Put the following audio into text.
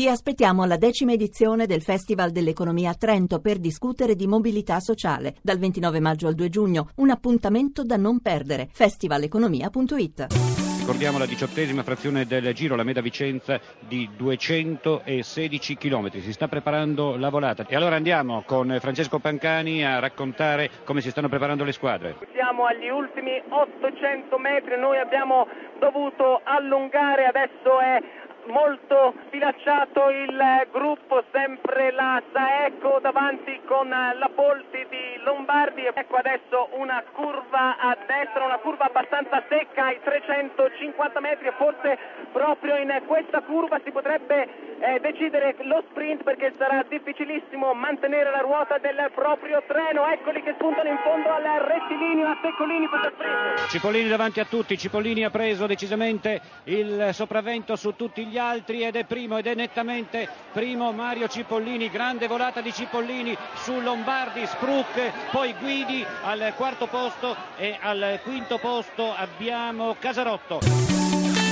Vi aspettiamo alla decima edizione del Festival dell'Economia a Trento per discutere di mobilità sociale dal 29 maggio al 2 giugno. Un appuntamento da non perdere. festivaleconomia.it. Ricordiamo la diciottesima frazione del Giro, la meta Vicenza di 216 km. Si sta preparando la volata. E allora andiamo con Francesco Pancani a raccontare come si stanno preparando le squadre. Siamo agli ultimi 800 metri, noi abbiamo dovuto allungare, adesso è molto sfilacciato il gruppo, sempre la Saeco davanti con la Polti di Lombardi. Ecco adesso una curva a destra, una curva abbastanza secca ai 350 metri e forse proprio in questa curva si potrebbe eh, decidere lo sprint perché sarà difficilissimo mantenere la ruota del proprio treno. Eccoli che spuntano in fondo al rettilineo a Seccolini per lo sprint. Cipollini davanti a tutti, Cipollini ha preso decisamente il sopravvento su tutti gli altri ed è primo ed è nettamente primo Mario Cipollini, grande volata di Cipollini su Lombardi, Spruck, poi Guidi al quarto posto e al quinto posto abbiamo Casarotto.